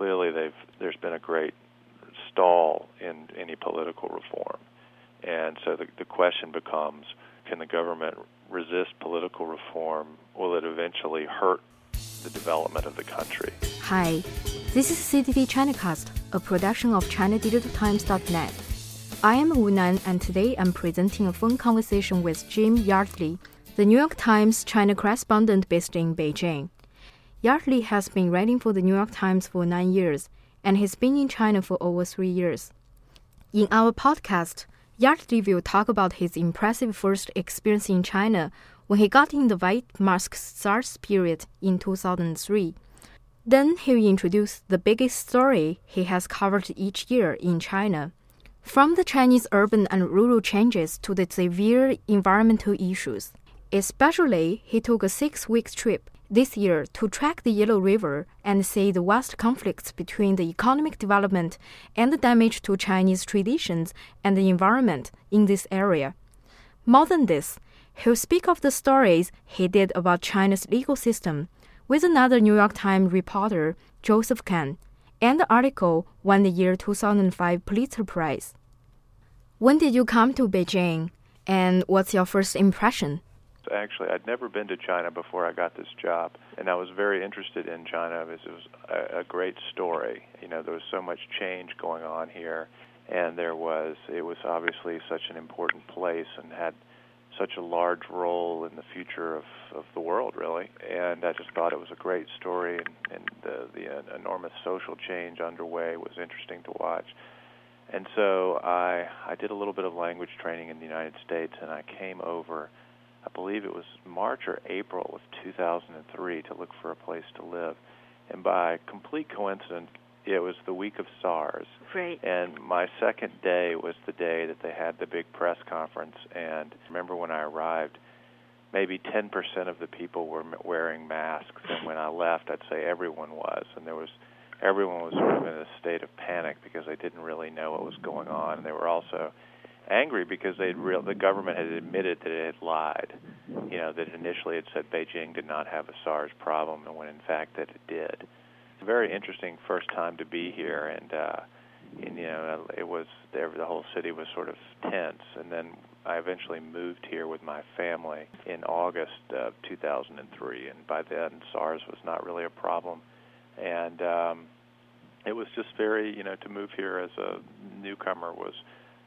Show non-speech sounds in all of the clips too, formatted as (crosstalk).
clearly there's been a great stall in any political reform, and so the the question becomes: Can the government resist political reform? Will it eventually hurt the development of the country? Hi, this is CDT ChinaCast, a production of ChinaDigitalTimes.net. I am Wu Nan, and today I'm presenting a phone conversation with Jim Yardley, the New York Times China correspondent based in Beijing. Yardley has been writing for the New York Times for nine years, and he's been in China for over three years. In our podcast, Yardley will talk about his impressive first experience in China when he got in the white mask SARS period in 2003. Then he will introduce the biggest story he has covered each year in China. From the Chinese urban and rural changes to the severe environmental issues. Especially, he took a six week trip this year to track the Yellow River and see the vast conflicts between the economic development and the damage to Chinese traditions and the environment in this area. More than this, he'll speak of the stories he did about China's legal system with another New York Times reporter, Joseph Kahn, and the article won the year 2005 Pulitzer Prize. When did you come to Beijing, and what's your first impression? Actually, I'd never been to China before I got this job, and I was very interested in China because it was a, a great story. You know, there was so much change going on here, and there was it was obviously such an important place and had such a large role in the future of, of the world, really. And I just thought it was a great story, and, and the, the uh, enormous social change underway was interesting to watch. And so I I did a little bit of language training in the United States, and I came over I believe it was March or April of 2003 to look for a place to live. And by complete coincidence, it was the week of SARS. Right. And my second day was the day that they had the big press conference. And I remember when I arrived, maybe 10% of the people were wearing masks. And when I left, I'd say everyone was. And there was everyone was sort of in a state of panic because they didn't really know what was going on. And they were also angry because they real the government had admitted that it had lied. You know that initially it said Beijing did not have a SARS problem, and when in fact that it did. It's a very interesting first time to be here, and uh, and you know it was. The whole city was sort of tense, and then I eventually moved here with my family in August of 2003, and by then SARS was not really a problem, and um, it was just very you know to move here as a newcomer was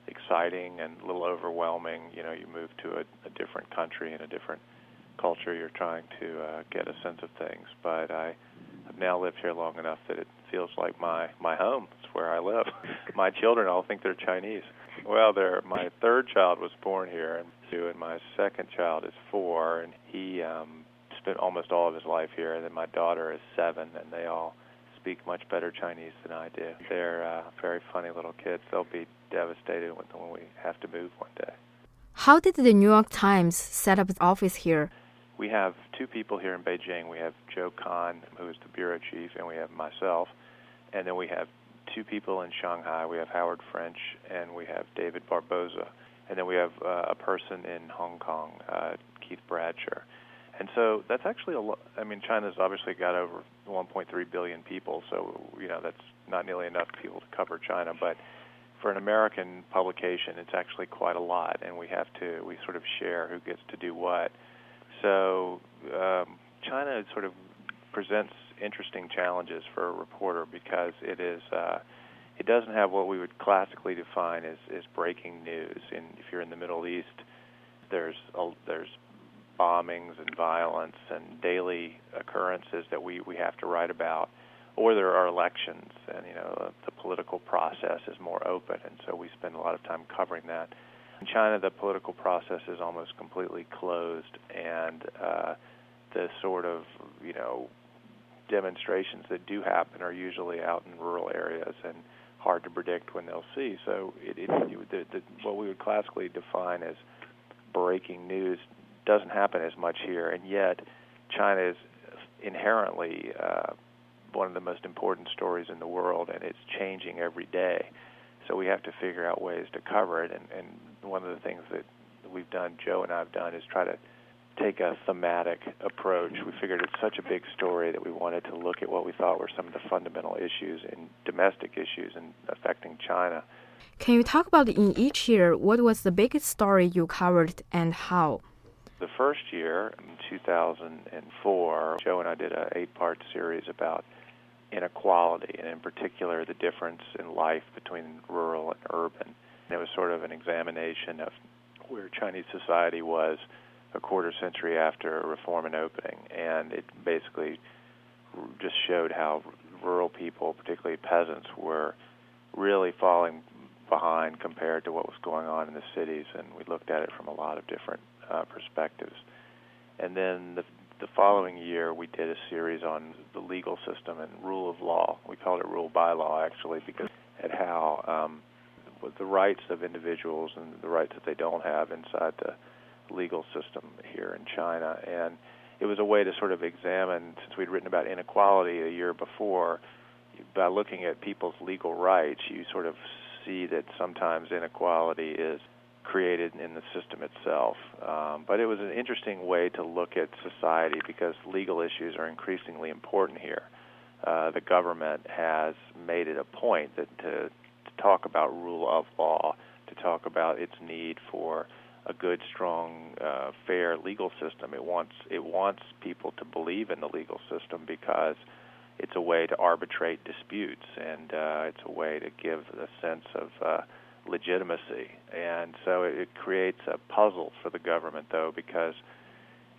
exciting and a little overwhelming. You know, you move to a, a different country and a different culture. You're trying to uh, get a sense of things. But I, I've now lived here long enough that it feels like my my home. It's where I live. (laughs) my children all think they're Chinese. Well, they're, my third child was born here, and two, and my second child is four, and he um, spent almost all of his life here. And then my daughter is seven, and they all speak much better Chinese than I do. They're uh, very funny little kids. They'll be devastated when, we have to move one day. How did the New York Times set up its office here? We have two people here in Beijing. We have Joe Kahn, who is the bureau chief, and we have myself. And then we have two people in Shanghai. We have Howard French and we have David Barboza. And then we have uh, a person in Hong Kong, uh, Keith Bradsher. And so that's actually a lot. I mean, China's obviously got over 1.3 billion people, so you know that's not nearly enough people to cover China. But for an American publication, it's actually quite a lot, and we have to we sort of share who gets to do what. So um, China sort of presents interesting challenges for a reporter because it is uh, it doesn't have what we would classically define as, as breaking news. And if you're in the Middle East, there's a, there's bombings and violence and daily occurrences that we, we have to write about. Or there are elections, and you know the political process is more open, and so we spend a lot of time covering that. In China, the political process is almost completely closed, and uh, the sort of you know demonstrations that do happen are usually out in rural areas and hard to predict when they'll see. So it, it, the, the, what we would classically define as breaking news doesn't happen as much here, and yet China is inherently uh, one of the most important stories in the world, and it's changing every day. So we have to figure out ways to cover it, and, and one of the things that we've done, Joe and I have done, is try to take a thematic approach. We figured it's such a big story that we wanted to look at what we thought were some of the fundamental issues and domestic issues and affecting China. Can you talk about in each year what was the biggest story you covered and how? The first year, in 2004, Joe and I did an eight-part series about inequality, and in particular the difference in life between rural and urban. And it was sort of an examination of where Chinese society was a quarter century after reform and opening, and it basically just showed how rural people, particularly peasants, were really falling behind compared to what was going on in the cities, and we looked at it from a lot of different uh, perspectives. And then the the following year, we did a series on the legal system and rule of law. We called it rule by law, actually, because at how um, the rights of individuals and the rights that they don't have inside the legal system here in China. And it was a way to sort of examine, since we'd written about inequality a year before, by looking at people's legal rights, you sort of see that sometimes inequality is created in the system itself. Um, but it was an interesting way to look at society because legal issues are increasingly important here. Uh, the government has made it a point that to, to talk about rule of law, to talk about its need for a good, strong, uh, fair legal system. It wants it wants people to believe in the legal system because it's a way to arbitrate disputes and uh, it's a way to give a sense of uh, legitimacy. And so it, it creates a puzzle for the government, though, because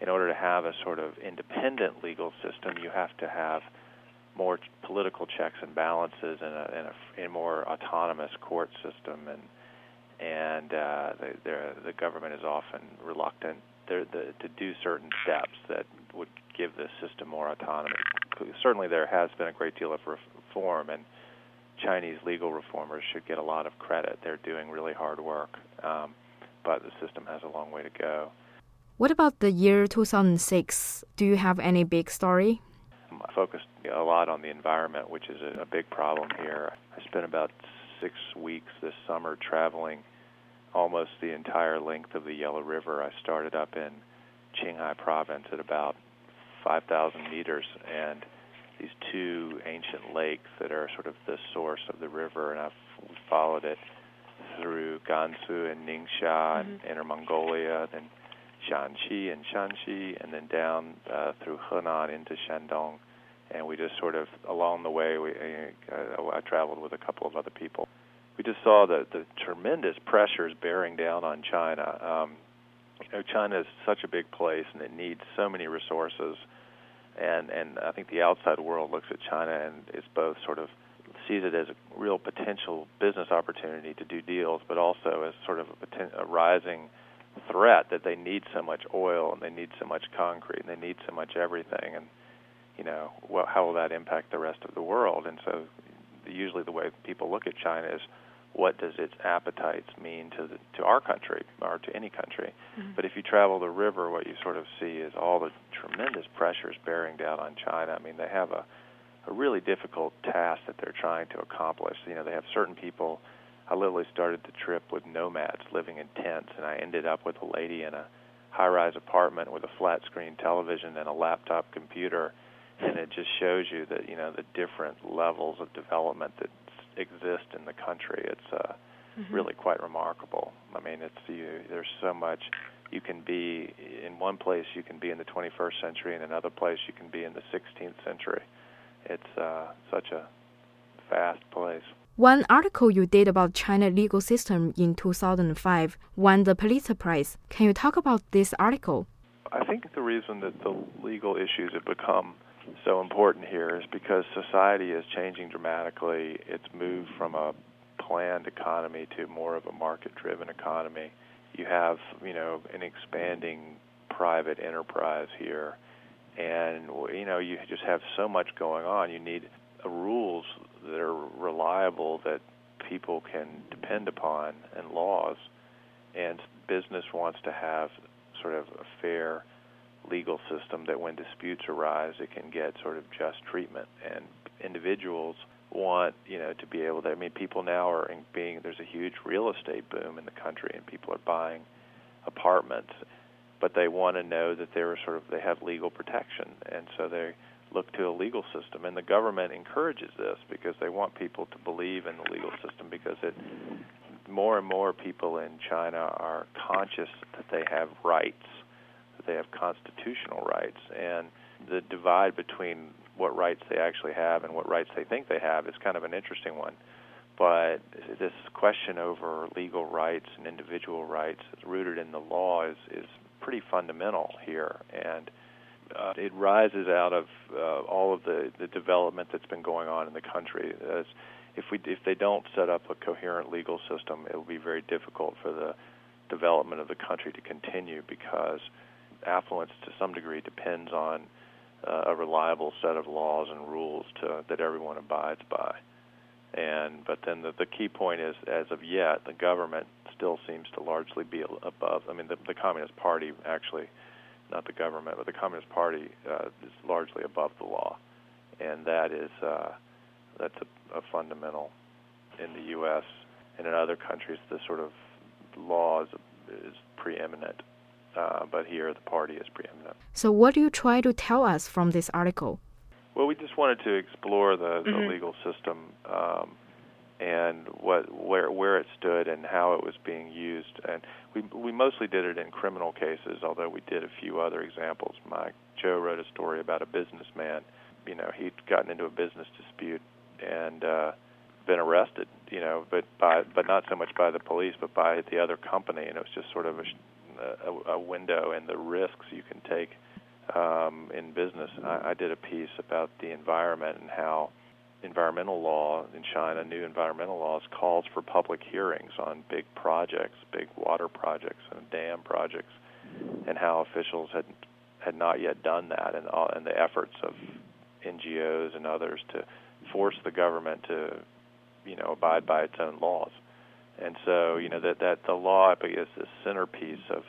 in order to have a sort of independent legal system, you have to have more political checks and balances and a, and a, a more autonomous court system, and and uh, the, the government is often reluctant the, to do certain steps that would give the system more autonomy. Certainly, there has been a great deal of reform, and Chinese legal reformers should get a lot of credit. They're doing really hard work, um, but the system has a long way to go. What about the year 2006? Do you have any big story? I focused a lot on the environment, which is a, a big problem here. I spent about six weeks this summer traveling almost the entire length of the Yellow River. I started up in Qinghai province at about 5,000 meters and these two ancient lakes that are sort of the source of the river, and I've followed it through Gansu and Ningxia mm-hmm. and Inner Mongolia, then Shanxi and Shanxi, and then down uh, through Henan into Shandong. And we just sort of along the way, we uh, I traveled with a couple of other people. We just saw the the tremendous pressures bearing down on China. Um, you know, China is such a big place, and it needs so many resources and and I think the outside world looks at China and is both sort of sees it as a real potential business opportunity to do deals, but also as sort of a, poten- a rising threat that they need so much oil and they need so much concrete and they need so much everything, and you know, well, how will that impact the rest of the world? And so, usually the way people look at China is what does its appetites mean to the, to our country or to any country. Mm-hmm. But if you travel the river, what you sort of see is all the tremendous pressures bearing down on China. I mean, they have a a really difficult task that they're trying to accomplish. You know, they have certain people. I literally started the trip with nomads living in tents, and I ended up with a lady in a high-rise apartment with a flat-screen television and a laptop computer, and it just shows you that you know the different levels of development that exist in the country. It's uh, mm-hmm. really quite remarkable. I mean, it's you, there's so much you can be in one place. You can be in the 21st century, in another place you can be in the 16th century. It's uh, such a fast place. One article you did about China legal system in 2005 won the Pulitzer Prize. Can you talk about this article? I think the reason that the legal issues have become so important here is because society is changing dramatically. It's moved from a planned economy to more of a market-driven economy. You have, you know, an expanding private enterprise here, and you know, you just have so much going on. You need rules that are reliable that people can depend upon, and laws. And business wants to have sort of a fair legal system that when disputes arise, it can get sort of just treatment. And individuals want, you know, to be able to. I mean, people now are being. There's a huge real estate boom in the country, and people are buying apartments. but they want to know that they're sort of they have legal protection, and so they look to a legal system. And the government encourages this because they want people to believe in the legal system because it more and more people in China are conscious that they have rights, they have constitutional rights, and the divide between what rights they actually have and what rights they think they have is kind of an interesting one. But this question over legal rights and individual rights rooted in the law is, is pretty fundamental here. And uh, it rises out of uh, all of the, the development that's been going on in the country. As if we if they don't set up a coherent legal system, it will be very difficult for the development of the country to continue because affluence to some degree depends on uh, a reliable set of laws and rules to, that everyone abides by. And but then the, the key point is, as of yet, the government still seems to largely be above. I mean, the, the Communist Party actually, not the government, but the Communist Party uh, is largely above the law, and that is uh, that's a, a fundamental in the U.S. and in other countries. The sort of law is, is preeminent, uh, but here the party is preeminent. So, what do you try to tell us from this article? Well, we just wanted to explore the, the mm-hmm. legal system um, and what where where it stood and how it was being used. And we we mostly did it in criminal cases, although we did a few other examples. My Joe wrote a story about a businessman. You know, he'd gotten into a business dispute and uh, been arrested. You know, but by but not so much by the police, but by the other company. And it was just sort of a, a, a window and the risks you can take um, in business. I, I did a piece about the environment and how environmental law in China, new environmental laws, calls for public hearings on big projects, big water projects and dam projects, and how officials had had not yet done that, and, all, and the efforts of NGOs and others to force the government to, you know, abide by its own laws. And so, you know, that that the law is the centerpiece of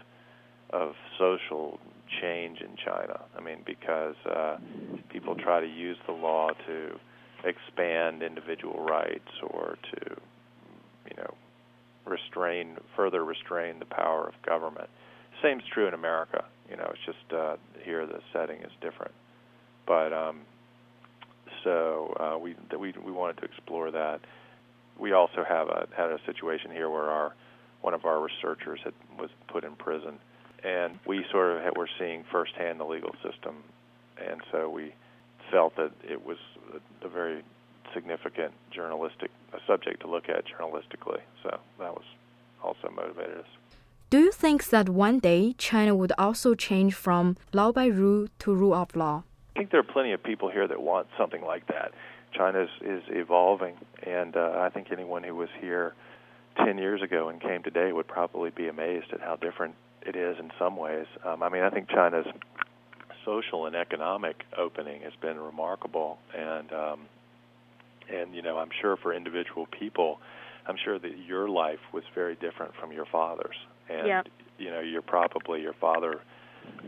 of social change in China. I mean, because uh, people try to use the law to expand individual rights or to, you know, restrain further restrain the power of government. Same's true in America. You know, it's just uh, here the setting is different. But um, so uh, we we we wanted to explore that. We also have a had a situation here where our one of our researchers had was put in prison and we sort of were seeing firsthand the legal system, and so we felt that it was a, a very significant journalistic a subject to look at journalistically. So that was also motivated us. Do you think that one day China would also change from law by rule to rule of law? I think there are plenty of people here that want something like that. China is, is evolving, and uh, I think anyone who was here 10 years ago and came today would probably be amazed at how different it is in some ways. Um, I mean, I think China's social and economic opening has been remarkable, and um, and you know, I'm sure for individual people, I'm sure that your life was very different from your father's, and yep. you know, you're probably your father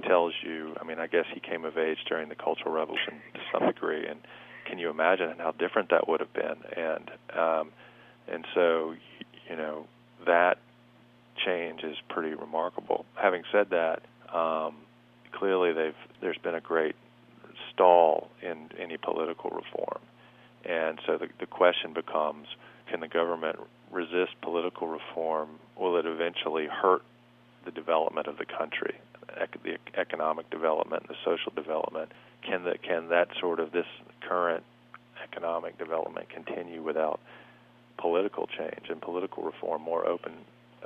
tells you. I mean, I guess he came of age during the Cultural Revolution to some degree, and can you imagine how different that would have been? And um, and so, you know, that change is pretty remarkable. Having said that, um, clearly there's been a great stall in any political reform, and so the, the question becomes: Can the government resist political reform? Will it eventually hurt the development of the country, the economic development, the social development? Can can that sort of this current economic development continue without political change and political reform, more open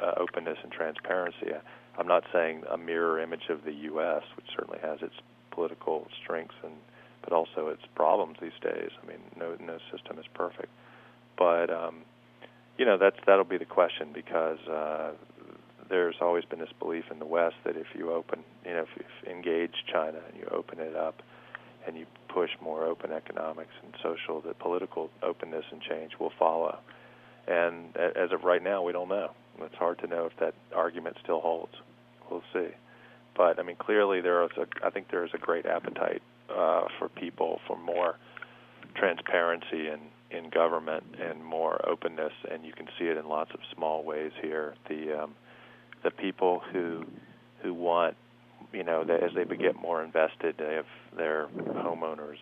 uh, openness and transparency. I'm not saying a mirror image of the U.S., which certainly has its political strengths and but also its problems these days. I mean, no no system is perfect, but um, you know that's that'll be the question because uh, there's always been this belief in the West that if you open, you know, if you engage China and you open it up and you push more open economics and social, that political openness and change will follow. And as of right now, we don't know. It's hard to know if that argument still holds. We'll see. But I mean, clearly there is a. I think there is a great appetite uh, for people for more transparency in in government and more openness, and you can see it in lots of small ways here. The um, the people who who want you know, they, as they get more invested, they have their homeowners.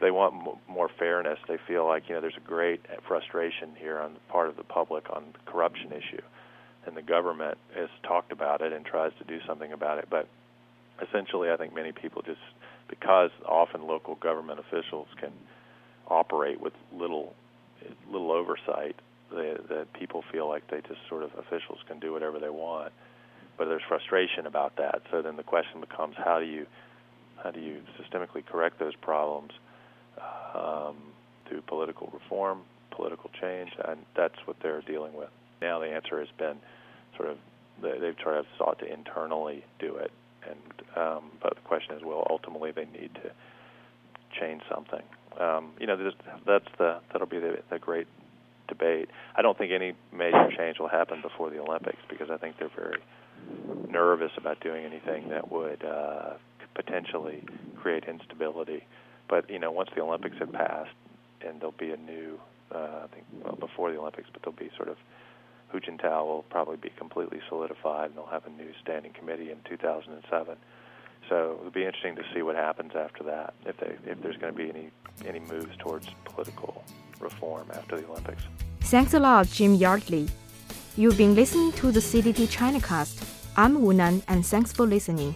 They want m- more fairness. They feel like you know there's a great frustration here on the part of the public on the corruption issue, and the government has talked about it and tries to do something about it. But essentially, I think many people just because often local government officials can operate with little little oversight that people feel like they just sort of officials can do whatever they want but there's frustration about that. So then the question becomes how do you how do you systemically correct those problems um, through political reform political change? And that's what they're dealing with. Now the answer has been sort of they've tried to sought to internally do it. And um, but the question is well ultimately they need to change something? Um, you know, that's the that'll be the, the great debate. I don't think any major change will happen before the Olympics because I think they're very nervous about doing anything that would uh, potentially create instability. But you know, once the Olympics have passed, and there'll be a new, uh, I think, well, before the Olympics, but there'll be sort of Hu Jintao will probably be completely solidified, and they'll have a new standing committee in 2007. So it'll be interesting to see what happens after that. If they if there's going to be any any moves towards political reform after the Olympics. Thanks a lot, Jim Yardley. You've been listening to the CDT ChinaCast. I'm Wu Nan, and thanks for listening.